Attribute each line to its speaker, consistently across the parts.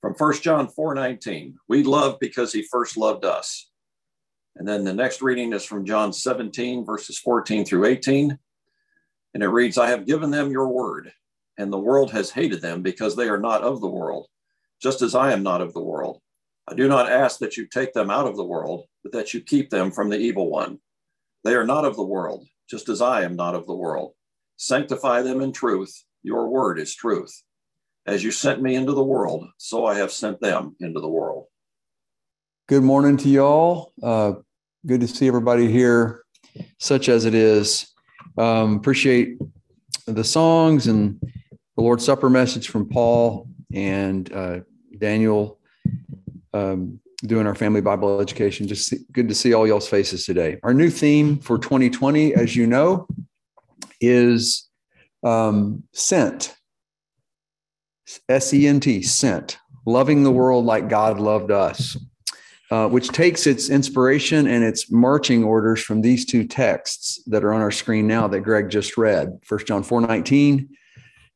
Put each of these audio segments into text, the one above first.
Speaker 1: from 1 John 4 19. We love because he first loved us. And then the next reading is from John 17, verses 14 through 18. And it reads, I have given them your word, and the world has hated them because they are not of the world, just as I am not of the world. I do not ask that you take them out of the world, but that you keep them from the evil one. They are not of the world, just as I am not of the world. Sanctify them in truth. Your word is truth. As you sent me into the world, so I have sent them into the world.
Speaker 2: Good morning to y'all. Uh, good to see everybody here, such as it is. Um, appreciate the songs and the Lord's Supper message from Paul and uh, Daniel um, doing our family Bible education. Just see, good to see all y'all's faces today. Our new theme for 2020, as you know, is um, sent. S E N T, sent, loving the world like God loved us, uh, which takes its inspiration and its marching orders from these two texts that are on our screen now that Greg just read, 1 John 4 19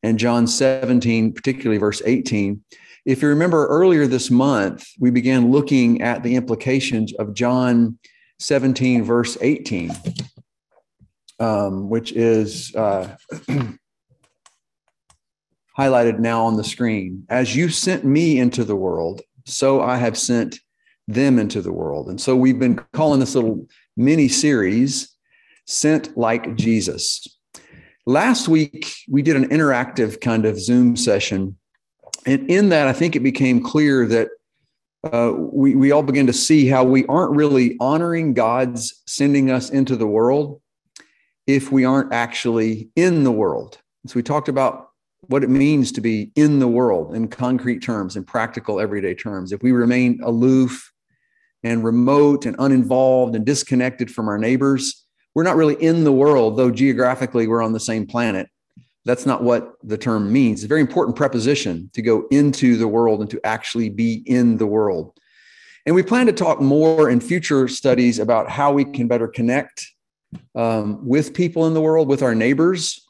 Speaker 2: and John 17, particularly verse 18. If you remember earlier this month, we began looking at the implications of John 17, verse 18, um, which is uh, highlighted now on the screen. As you sent me into the world, so I have sent them into the world. And so we've been calling this little mini series Sent Like Jesus. Last week, we did an interactive kind of Zoom session and in that, I think it became clear that uh, we, we all begin to see how we aren't really honoring God's sending us into the world if we aren't actually in the world. So we talked about what it means to be in the world in concrete terms, in practical everyday terms. If we remain aloof and remote and uninvolved and disconnected from our neighbors, we're not really in the world, though geographically we're on the same planet. That's not what the term means. It's a very important preposition to go into the world and to actually be in the world. And we plan to talk more in future studies about how we can better connect um, with people in the world, with our neighbors.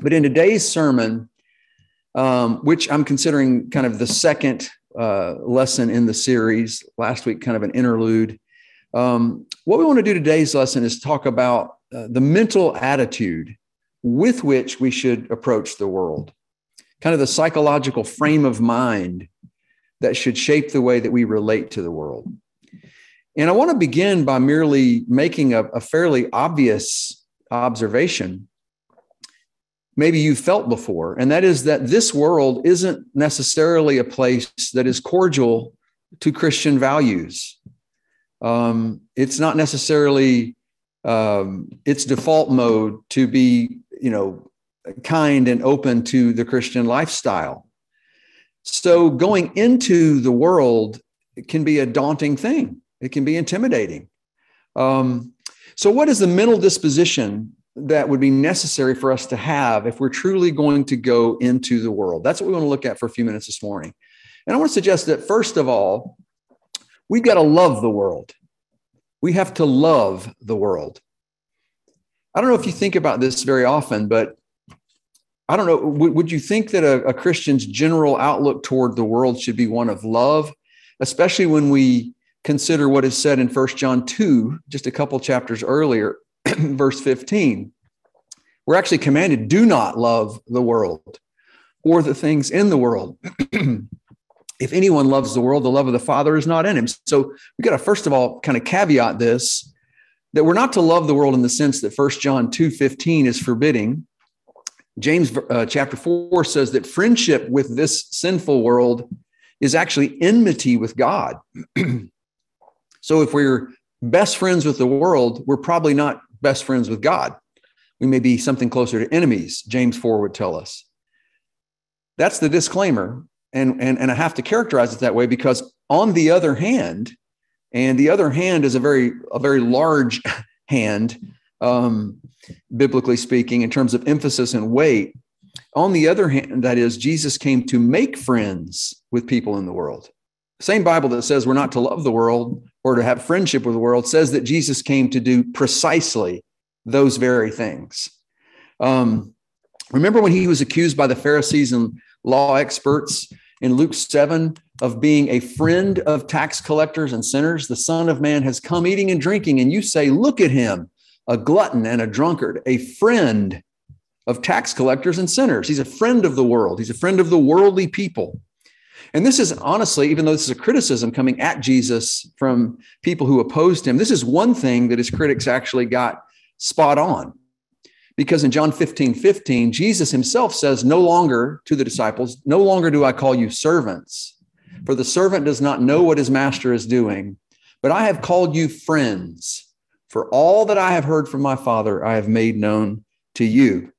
Speaker 2: But in today's sermon, um, which I'm considering kind of the second uh, lesson in the series, last week, kind of an interlude. Um, what we want to do today's lesson is talk about uh, the mental attitude with which we should approach the world, kind of the psychological frame of mind that should shape the way that we relate to the world. And I want to begin by merely making a, a fairly obvious observation. Maybe you felt before, and that is that this world isn't necessarily a place that is cordial to Christian values. Um, it's not necessarily um, its default mode to be you know, kind and open to the Christian lifestyle. So going into the world can be a daunting thing. It can be intimidating. Um, so, what is the mental disposition that would be necessary for us to have if we're truly going to go into the world? That's what we want to look at for a few minutes this morning. And I want to suggest that, first of all, we've got to love the world. We have to love the world. I don't know if you think about this very often, but I don't know. Would, would you think that a, a Christian's general outlook toward the world should be one of love, especially when we consider what is said in First John 2, just a couple chapters earlier, verse 15? We're actually commanded do not love the world or the things in the world. if anyone loves the world, the love of the Father is not in him. So we got to, first of all, kind of caveat this that we're not to love the world in the sense that First John 2:15 is forbidding. James uh, chapter 4 says that friendship with this sinful world is actually enmity with God. so if we're best friends with the world, we're probably not best friends with God. We may be something closer to enemies, James 4 would tell us. That's the disclaimer. And, and, and I have to characterize it that way because, on the other hand, and the other hand is a very a very large hand um, biblically speaking in terms of emphasis and weight on the other hand that is jesus came to make friends with people in the world same bible that says we're not to love the world or to have friendship with the world says that jesus came to do precisely those very things um, remember when he was accused by the pharisees and law experts in Luke 7 of being a friend of tax collectors and sinners. The Son of Man has come eating and drinking, and you say, Look at him, a glutton and a drunkard, a friend of tax collectors and sinners. He's a friend of the world, he's a friend of the worldly people. And this is honestly, even though this is a criticism coming at Jesus from people who opposed him, this is one thing that his critics actually got spot on. Because in John 15, 15, Jesus himself says, No longer to the disciples, no longer do I call you servants, for the servant does not know what his master is doing, but I have called you friends. For all that I have heard from my Father, I have made known to you.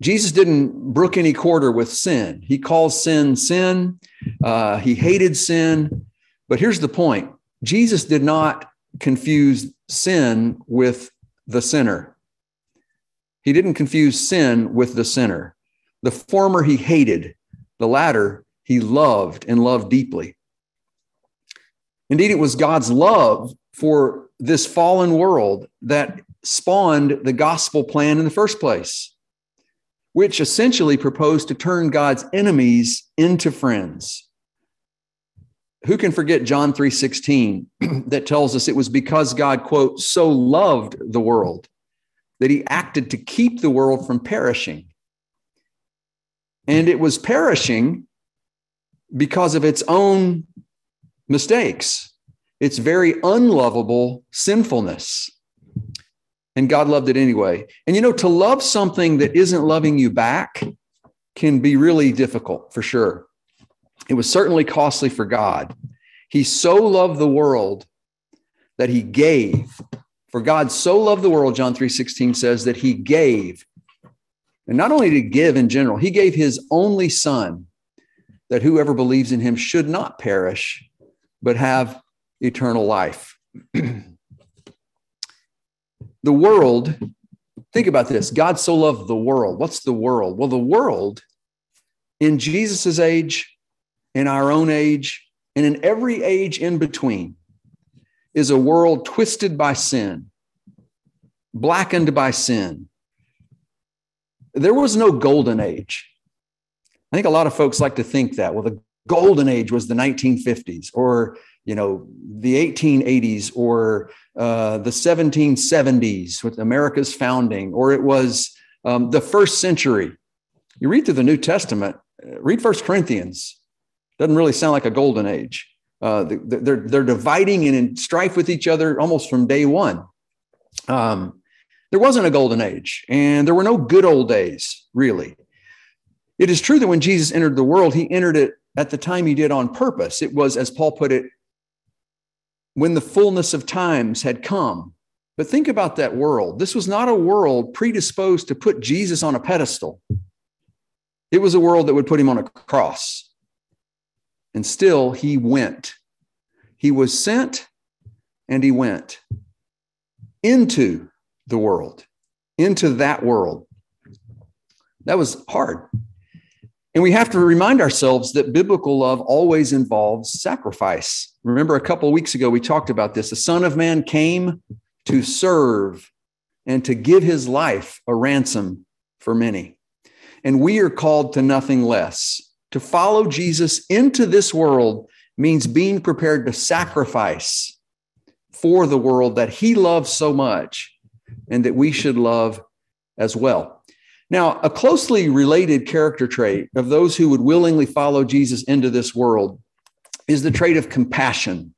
Speaker 2: Jesus didn't brook any quarter with sin. He calls sin sin. Uh, he hated sin. But here's the point Jesus did not confuse sin with the sinner. He didn't confuse sin with the sinner. The former he hated, the latter he loved and loved deeply. Indeed, it was God's love for this fallen world that spawned the gospel plan in the first place which essentially proposed to turn God's enemies into friends. Who can forget John 3:16 that tells us it was because God quote so loved the world that he acted to keep the world from perishing. And it was perishing because of its own mistakes, its very unlovable sinfulness and God loved it anyway. And you know, to love something that isn't loving you back can be really difficult for sure. It was certainly costly for God. He so loved the world that he gave. For God so loved the world, John 3:16 says that he gave. And not only to give in general, he gave his only son that whoever believes in him should not perish, but have eternal life. the world, think about this God so loved the world. What's the world? Well, the world in Jesus's age, in our own age, and in every age in between is a world twisted by sin, blackened by sin. There was no golden age. I think a lot of folks like to think that. Well, the golden age was the 1950s or you know the 1880s or uh, the 1770s with America's founding, or it was um, the first century. You read through the New Testament, uh, read First Corinthians. Doesn't really sound like a golden age. Uh, they're they're dividing and in strife with each other almost from day one. Um, there wasn't a golden age, and there were no good old days, really. It is true that when Jesus entered the world, he entered it at the time he did on purpose. It was, as Paul put it, when the fullness of times had come. But think about that world. This was not a world predisposed to put Jesus on a pedestal, it was a world that would put him on a cross. And still, he went. He was sent and he went into the world, into that world. That was hard. And we have to remind ourselves that biblical love always involves sacrifice. Remember, a couple of weeks ago, we talked about this. The Son of Man came to serve and to give his life a ransom for many. And we are called to nothing less. To follow Jesus into this world means being prepared to sacrifice for the world that he loves so much and that we should love as well. Now, a closely related character trait of those who would willingly follow Jesus into this world is the trait of compassion.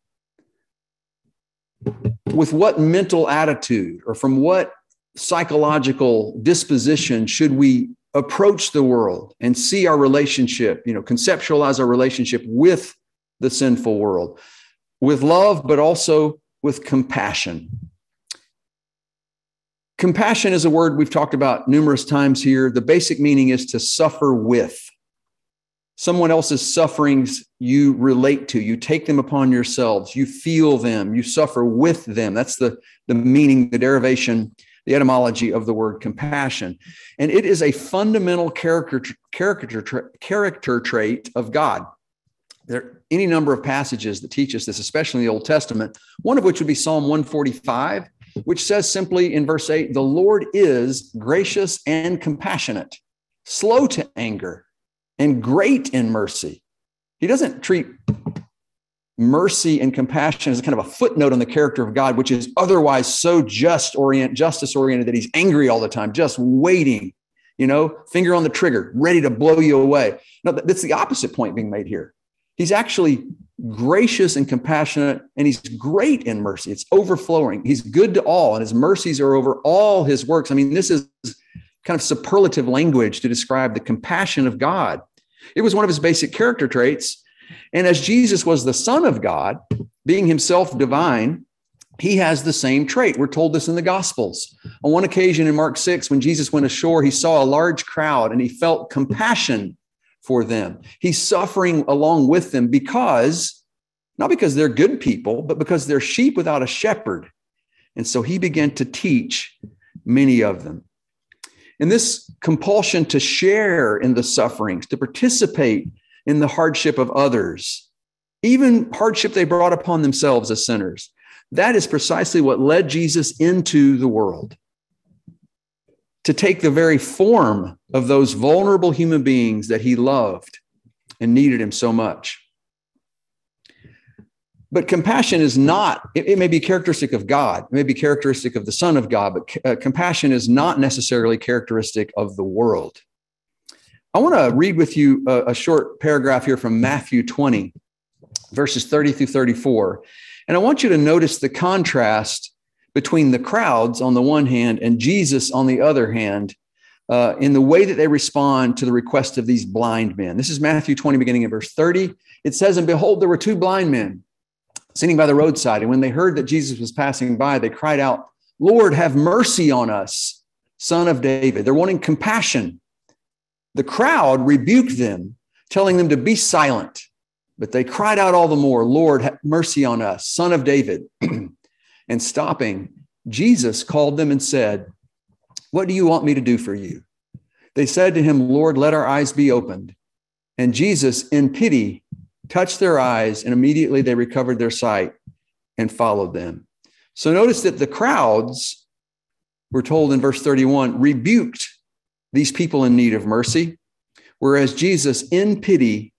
Speaker 2: With what mental attitude or from what psychological disposition should we approach the world and see our relationship, you know, conceptualize our relationship with the sinful world? With love, but also with compassion. Compassion is a word we've talked about numerous times here. The basic meaning is to suffer with. Someone else's sufferings you relate to, you take them upon yourselves, you feel them, you suffer with them. That's the, the meaning, the derivation, the etymology of the word compassion. And it is a fundamental character, character, character trait of God. There are any number of passages that teach us this, especially in the Old Testament, one of which would be Psalm 145 which says simply in verse 8 the Lord is gracious and compassionate, slow to anger, and great in mercy. He doesn't treat mercy and compassion as kind of a footnote on the character of God, which is otherwise so just orient, justice oriented that he's angry all the time, just waiting, you know, finger on the trigger, ready to blow you away. No, that's the opposite point being made here. He's actually gracious and compassionate, and he's great in mercy. It's overflowing. He's good to all, and his mercies are over all his works. I mean, this is kind of superlative language to describe the compassion of God. It was one of his basic character traits. And as Jesus was the Son of God, being himself divine, he has the same trait. We're told this in the Gospels. On one occasion in Mark 6, when Jesus went ashore, he saw a large crowd and he felt compassion for them. He's suffering along with them because, not because they're good people, but because they're sheep without a shepherd. And so he began to teach many of them. And this compulsion to share in the sufferings, to participate in the hardship of others, even hardship they brought upon themselves as sinners, that is precisely what led Jesus into the world to take the very form of those vulnerable human beings that he loved and needed him so much. But compassion is not, it, it, may be characteristic of God, it may be characteristic of the Son of God, but uh, compassion is not necessarily characteristic of the world. I want to read with you a, a short paragraph here from Matthew 20, verses 30 through 34. And I want you to notice the contrast between the crowds on the one hand and Jesus on the other hand uh, in the way that they respond to the request of these blind men. This is Matthew 20, beginning in verse 30. It says, And behold, there were two blind men sitting by the roadside. And when they heard that Jesus was passing by, they cried out, Lord, have mercy on us, son of David. They're wanting compassion. The crowd rebuked them, telling them to be silent. But they cried out all the more, Lord, have mercy on us, son of David. and stopping, Jesus called them and said, What do you want me to do for you? They said to him, Lord, let our eyes be opened. And Jesus, in pity, touched their eyes, and immediately they recovered their sight and followed them. So notice that the crowds, we're told in verse 31, rebuked these people in need of mercy, whereas Jesus, in pity,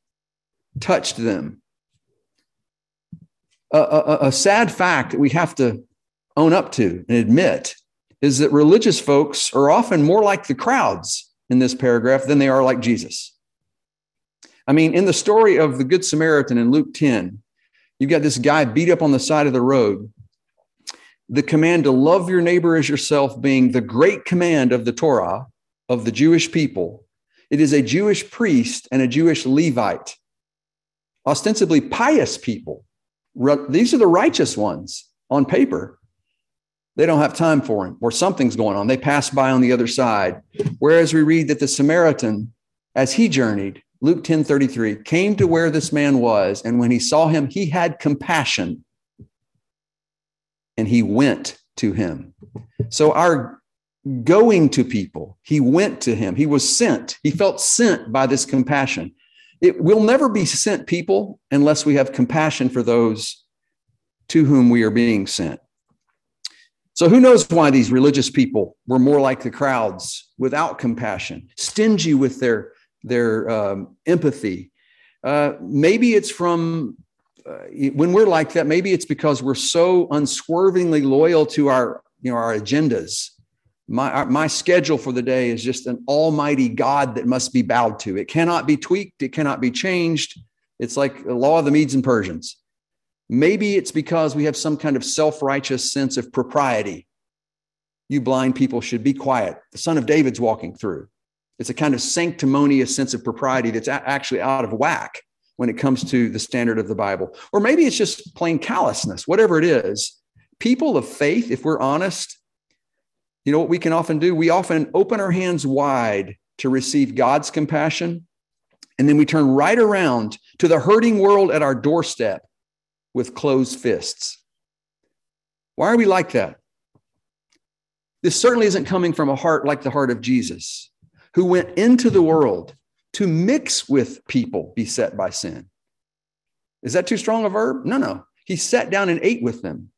Speaker 2: touched them a, a, a sad fact that we have to own up to and admit is that religious folks are often more like the crowds in this paragraph than they are like Jesus. I mean, in the story of the Good Samaritan in Luke 10, you've got this guy beat up on the side of the road. The command to love your neighbor as yourself being the great command of the Torah of the Jewish people. It is a Jewish priest and a Jewish Levite, ostensibly pious people, these are the righteous ones on paper. They don't have time for him, or something's going on. They pass by on the other side. Whereas we read that the Samaritan, as he journeyed, Luke 10 33, came to where this man was, and when he saw him, he had compassion and he went to him. So, our going to people, he went to him. He was sent. He felt sent by this compassion. It will never be sent people unless we have compassion for those to whom we are being sent. So, who knows why these religious people were more like the crowds without compassion, stingy with their, their um, empathy? Uh, maybe it's from uh, when we're like that, maybe it's because we're so unswervingly loyal to our, you know, our agendas my, uh, my schedule for the day is just an almighty God that must be bowed to. It cannot be tweaked, it cannot be changed. It's like the law of the Medes and Persians. Maybe it's because we have some kind of self righteous sense of propriety. You blind people should be quiet. The son of David's walking through. It's a kind of sanctimonious sense of propriety that's actually out of whack when it comes to the standard of the Bible. Or maybe it's just plain callousness, whatever it is. People of faith, if we're honest, you know what we can often do? We often open our hands wide to receive God's compassion, and then we turn right around to the hurting world at our doorstep with closed fists. Why are we like that? This certainly isn't coming from a heart like the heart of Jesus, who went into the world to mix with people beset by sin. Is that too strong a verb? No, no. He sat down and ate with them.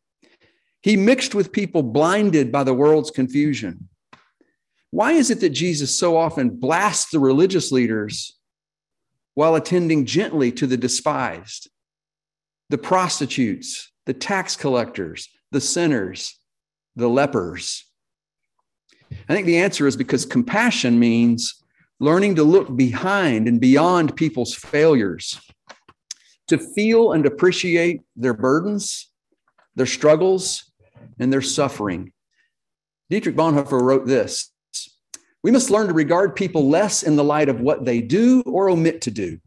Speaker 2: He mixed with people blinded by the world's confusion. Why is it that Jesus so often blasts the religious leaders while attending gently to the despised, the prostitutes, the tax collectors, the sinners, the lepers. I think the answer is because compassion means learning to look behind and beyond people's failures, to feel and appreciate their burdens, their struggles, and their suffering. Dietrich Bonhoeffer wrote this We must learn to regard people less in the light of what they do or omit to do,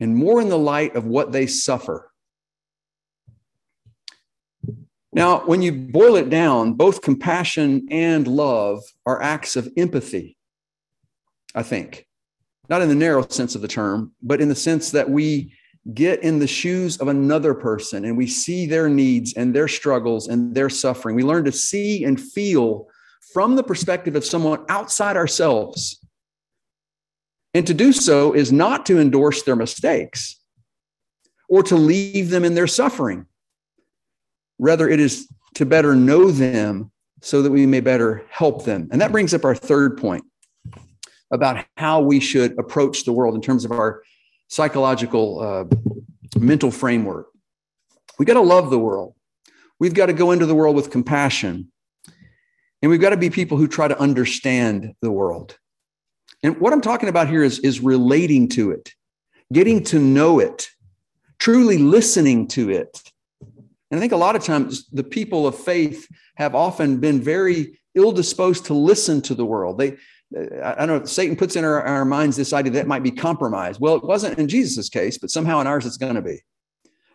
Speaker 2: and more in the light of what they suffer. Now, when you boil it down, both compassion and love are acts of empathy, I think. Not in the narrow sense of the term, but in the sense that we get in the shoes of another person and we see their needs and their struggles and their suffering. We learn to see and feel from the perspective of someone outside ourselves. And to do so is not to endorse their mistakes or to leave them in their suffering. Rather, it is to better know them so that we may better help them. And that brings up our third point about how we should approach the world in terms of our psychological uh, mental framework. We got to love the world. We've got to go into the world with compassion. And we've got to be people who try to understand the world. And what I'm talking about here is, is relating to it, getting to know it, truly listening to it. And I think a lot of times the people of faith have often been very ill disposed to listen to the world. They, I don't know, Satan puts in our, our minds this idea that might be compromised. Well, it wasn't in Jesus's case, but somehow in ours it's going to be.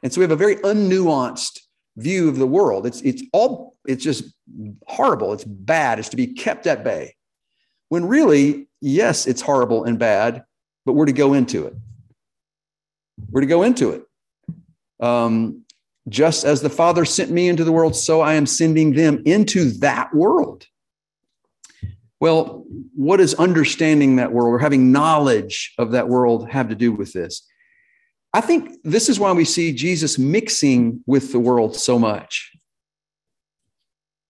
Speaker 2: And so we have a very unnuanced view of the world. It's it's all it's just horrible. It's bad. It's to be kept at bay. When really, yes, it's horrible and bad, but we're to go into it. We're to go into it. Um, just as the Father sent me into the world, so I am sending them into that world. Well, what does understanding that world or having knowledge of that world have to do with this? I think this is why we see Jesus mixing with the world so much.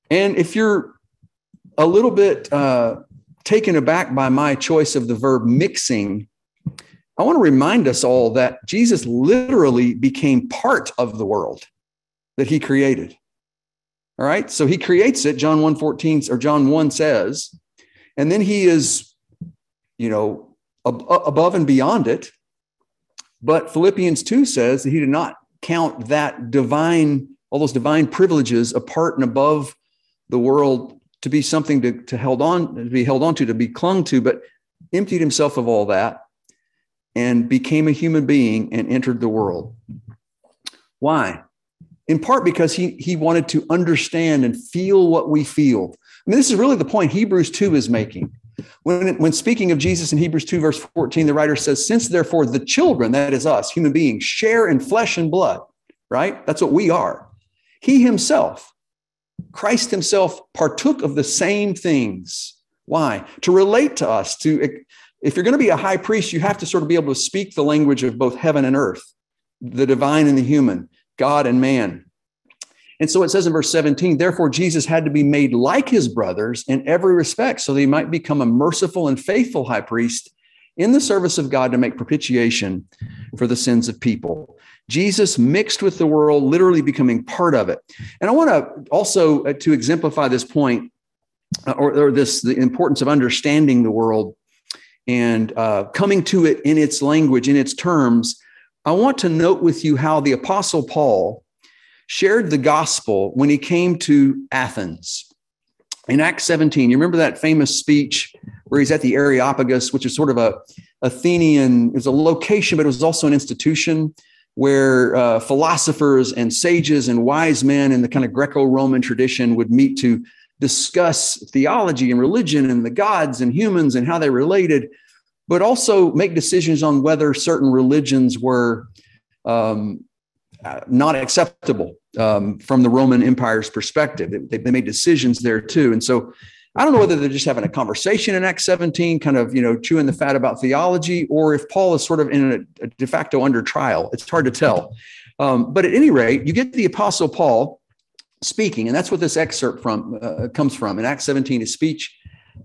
Speaker 2: And if you're a little bit uh, taken aback by my choice of the verb mixing, I want to remind us all that Jesus literally became part of the world that he created. All right. So he creates it. John 1 14 or John 1 says, and then he is, you know, ab- uh, above and beyond it. But Philippians 2 says that he did not count that divine, all those divine privileges apart and above the world to be something to, to held on, to be held on to, to be clung to, but emptied himself of all that and became a human being and entered the world. Why? In part because he, he wanted to understand and feel what we feel. I mean, this is really the point Hebrews 2 is making. When, when speaking of Jesus in Hebrews 2, verse 14, the writer says, Since therefore the children, that is us, human beings, share in flesh and blood, right? That's what we are. He himself, Christ himself, partook of the same things. Why? To relate to us, to if you're going to be a high priest, you have to sort of be able to speak the language of both heaven and earth, the divine and the human, God and man. And so it says in verse 17, therefore Jesus had to be made like his brothers in every respect so that he might become a merciful and faithful high priest in the service of God to make propitiation for the sins of people. Jesus mixed with the world, literally becoming part of it. And I want to also uh, to exemplify this point uh, or, or, this the importance of understanding the world and uh, coming to it in its language, in its terms. I want to note with you how the apostle Paul shared the gospel when he came to Athens. In Acts 17, you remember that famous speech where he's at the Areopagus, which is sort of a Athenian, it was a location, but it was also an institution where uh, philosophers and sages and wise men in the kind of Greco-Roman tradition would meet to discuss theology and religion and the gods and humans and how they related, but also make decisions on whether certain religions were um, not acceptable um, from the Roman Empire's perspective. They, they, made decisions there too. And so I don't know whether they're just having a conversation in Acts 17, kind of, you know, chewing the fat about theology, or if Paul is sort of in a, a de facto under trial. It's hard to tell. Um, but at any rate, you get the Apostle Paul speaking, and that's what this excerpt from uh, comes from. In Acts 17, his speech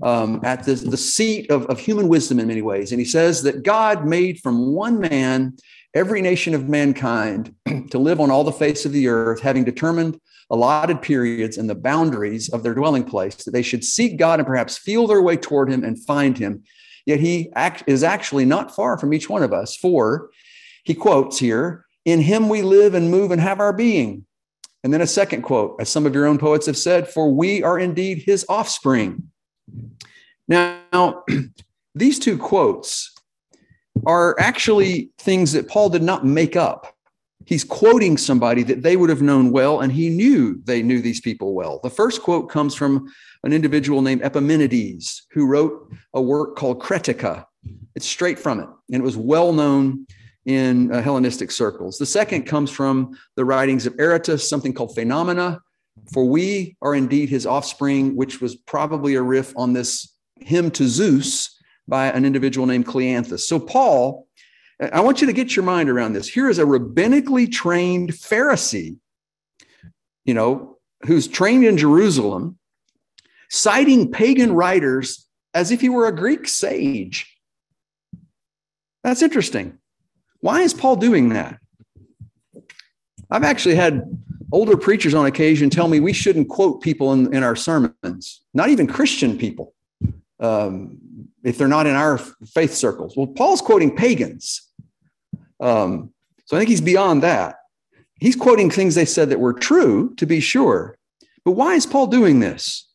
Speaker 2: um, at the, the seat of, of human wisdom in many ways. And he says that God made from one man every nation of mankind to live on all the face of the earth, having determined allotted periods and the boundaries of their dwelling place, that they should seek God and perhaps feel their way toward him and find him. Yet he act, is actually not far from each one of us, for he quotes here, In him we live and move and have our being. And then a second quote, as some of your own poets have said, For we are indeed his offspring. Now, these two quotes are actually things that Paul did not make up. He's quoting somebody that they would have known well, and he knew they knew these people well. The first quote comes from an individual named Epimenides, who wrote a work called Cretica. It's straight from it, and it was well known in uh, Hellenistic circles. The second comes from the writings of Aratus, something called Phenomena. For we are indeed his offspring, which was probably a riff on this hymn to Zeus by an individual named Cleanthes. So, Paul, I want you to get your mind around this. Here is a rabbinically trained Pharisee, you know, who's trained in Jerusalem, citing pagan writers as if he were a Greek sage. That's interesting. Why is Paul doing that? I've actually had older preachers on occasion tell me we shouldn't quote people in, in our sermons, not even Christian people, um, if they're not in our faith circles. Well, Paul's quoting pagans. Um, so I think he's beyond that. He's quoting things they said that were true, to be sure. But why is Paul doing this?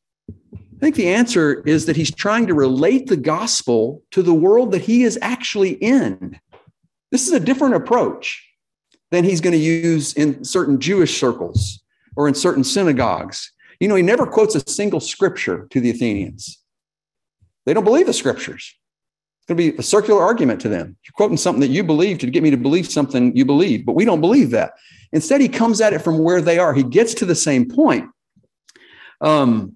Speaker 2: I think the answer is that he's trying to relate the gospel to the world that he is actually in. This is a different approach than he's going to use in certain Jewish circles or in certain synagogues. You know, he never quotes a single scripture to the Athenians. They don't believe the scriptures. It's going to be a circular argument to them. You're quoting something that you believe to get me to believe something you believe, but we don't believe that. Instead, he comes at it from where they are. He gets to the same point. Um,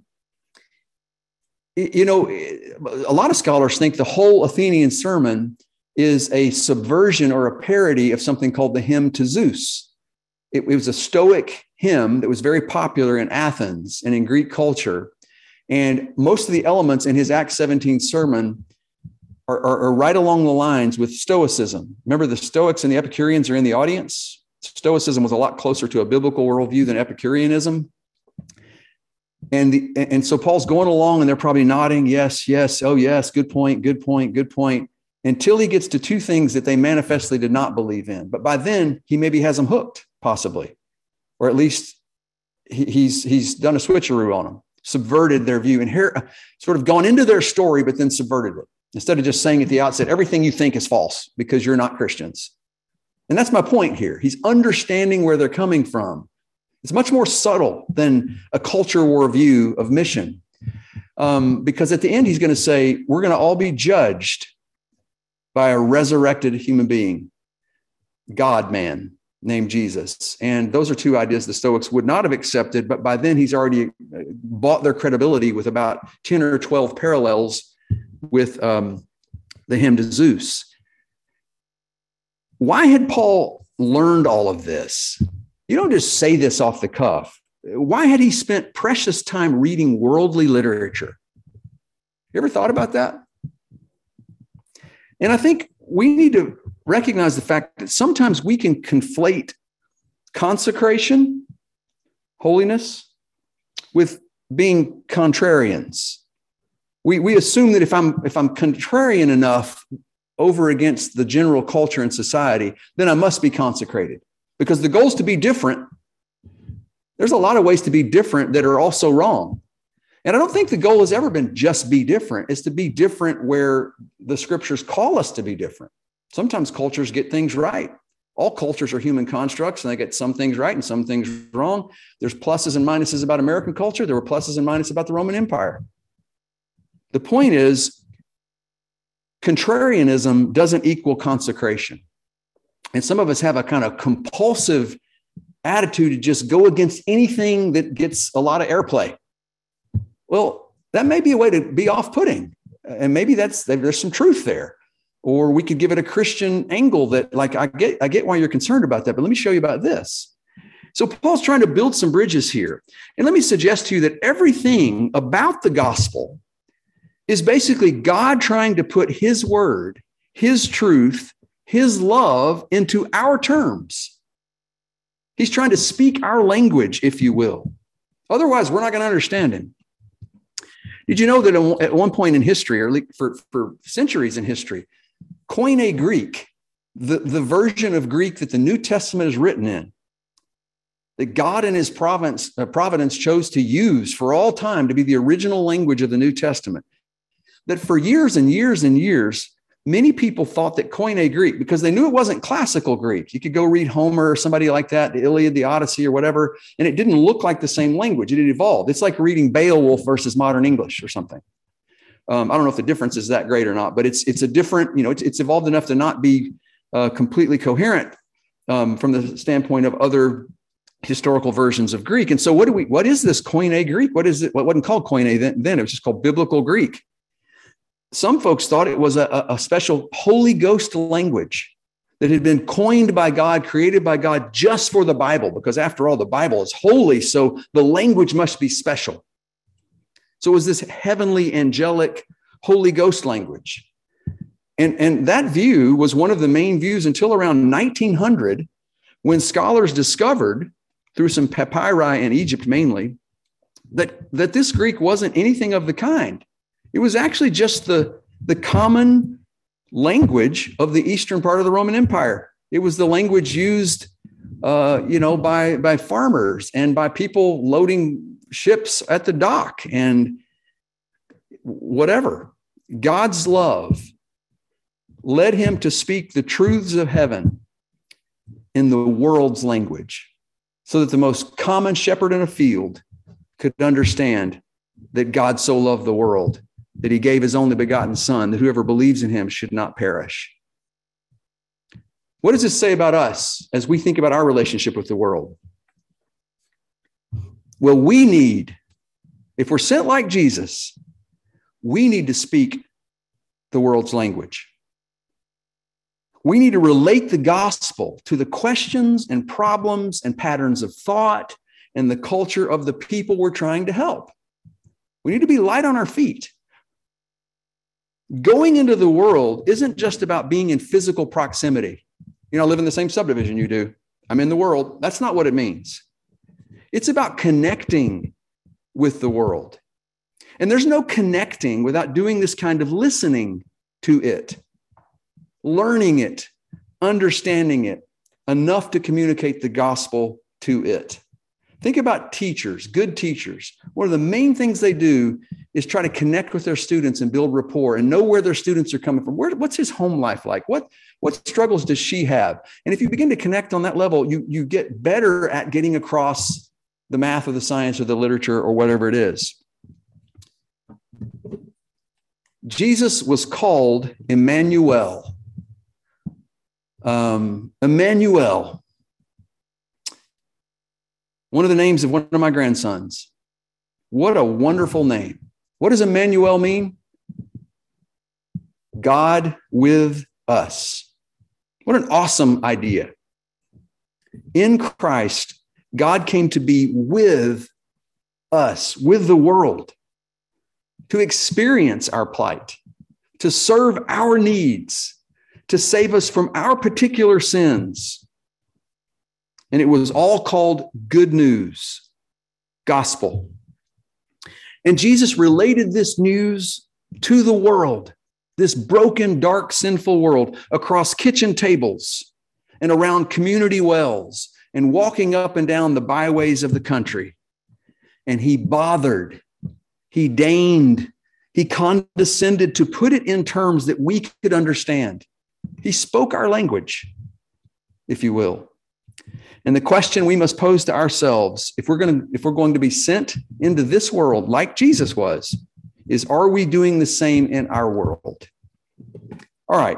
Speaker 2: you know, a lot of scholars think the whole Athenian sermon is a subversion or a parody of something called the hymn to Zeus. It, it, was a Stoic hymn that was very popular in Athens and in Greek culture. And most of the elements in his Acts 17 sermon are, are, are right along the lines with Stoicism. Remember, the Stoics and the Epicureans are in the audience. Stoicism was a lot closer to a biblical worldview than Epicureanism. And, the, and so Paul's going along and they're probably nodding, yes, yes, oh, yes, good point, good point, good point until he gets to two things that they manifestly did not believe in. But by then, he maybe has them hooked, possibly, or at least he's he's done a switcheroo on them, subverted their view, and here sort of gone into their story, but then subverted it instead of just saying at the outset everything you think is false because you're not Christians. And that's my point here. He's understanding where they're coming from. It's much more subtle than a culture war view of mission. Um, because at the end, he's going to say, We're going to all be judged by a resurrected human being, God man named Jesus. And those are two ideas the Stoics would not have accepted, but by then he's already uh, bought their credibility with about 10 or 12 parallels with um, the hymn to Zeus. Why had Paul learned all of this? You don't just say this off the cuff. Why had he spent precious time reading worldly literature? You ever thought about that? And I think we need to recognize the fact that sometimes we can conflate consecration, holiness, with being contrarians. We, we assume that if I'm if I'm contrarian enough over against the general culture and society, then I must be consecrated because the goal is to be different. There's a lot of ways to be different that are also wrong. And I don't think the goal has ever been just be different. It's to be different where the scriptures call us to be different. Sometimes cultures get things right. All cultures are human constructs and they get some things right and some things wrong. There's pluses and minuses about American culture. There were pluses and minuses about the Roman Empire. The point is, contrarianism doesn't equal consecration. And some of us have a kind of compulsive attitude to just go against anything that gets a lot of airplay. Well, that may be a way to be off putting. And maybe that's there's some truth there. Or we could give it a Christian angle that, like, I get, I get why you're concerned about that, but let me show you about this. So Paul's trying to build some bridges here. And let me suggest to you that everything about the gospel is basically God trying to put his word, his truth, his love into our terms. He's trying to speak our language, if you will. Otherwise, we're not going to understand him. Did you know that at one point in history, or for, for centuries in history, Koine Greek, the, the version of Greek that the New Testament is written in, that God in his providence, uh, providence chose to use for all time to be the original language of the New Testament, that for years and years and years, many people thought that Koine Greek, because they knew it wasn't classical Greek. You could go read Homer or somebody like that, the Iliad, the Odyssey, or whatever, and it didn't look like the same language. It evolved. It's like reading Beowulf versus modern English or something. Um, I don't know if the difference is that great or not, but it's it's a different, you know, it's, it's evolved enough to not be uh, completely coherent um, from the standpoint of other historical versions of Greek. And so, what do we? What is this Koine Greek? What is it? What wasn't called Koine then? Then it was just called Biblical Greek. Some folks thought it was a, a special Holy Ghost language that had been coined by God, created by God just for the Bible, because after all, the Bible is holy, so the language must be special. So it was this heavenly, angelic, Holy Ghost language. And, and that view was one of the main views until around 1900, when scholars discovered through some papyri in Egypt mainly that, that this Greek wasn't anything of the kind. It was actually just the, the common language of the eastern part of the Roman Empire. It was the language used, uh, you know, by by farmers and by people loading ships at the dock and whatever. God's love led him to speak the truths of heaven in the world's language so that the most common shepherd in a field could understand that God so loved the world that he gave his only begotten son that whoever believes in him should not perish. What does this say about us as we think about our relationship with the world? Well, we need, if we're sent like Jesus, we need to speak the world's language. We need to relate the gospel to the questions and problems and patterns of thought and the culture of the people we're trying to help. We need to be light on our feet. Going into the world isn't just about being in physical proximity. You know, I live in the same subdivision you do. I'm in the world. That's not what it means. It's about connecting with the world. And there's no connecting without doing this kind of listening to it learning it, understanding it enough to communicate the gospel to it. Think about teachers, good teachers. One of the main things they do is try to connect with their students and build rapport and know where their students are coming from. Where, what's his home life like? What, what struggles does she have? And if you begin to connect on that level, you, you get better at getting across the math or the science or the literature or whatever it is. Jesus was called Emmanuel, um, Emmanuel, one of the names of one of my grandsons. What a wonderful name. What does Emmanuel mean? God with us. What an awesome idea. In Christ, God came to be with us, with the world, to experience our plight, to serve our needs, to save us from our particular sins. And it was all called good news, gospel. And Jesus related this news to the world, this broken, dark, sinful world, across kitchen tables and around community wells and walking up and down the byways of the country. And he bothered, he deigned, he condescended to put it in terms that we could understand. He spoke our language, if you will. And the question we must pose to ourselves, if we're going to if we're going to be sent into this world like Jesus was, is are we doing the same in our world? All right.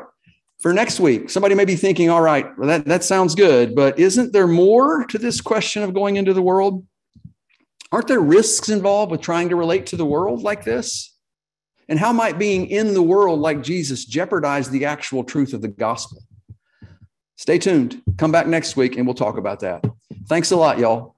Speaker 2: For next week, somebody may be thinking, all right, well, that, that sounds good, but isn't there more to this question of going into the world? Aren't there risks involved with trying to relate to the world like this? And how might being in the world like Jesus jeopardize the actual truth of the gospel? Stay tuned. Come back next week and we'll talk about that. Thanks a lot, y'all.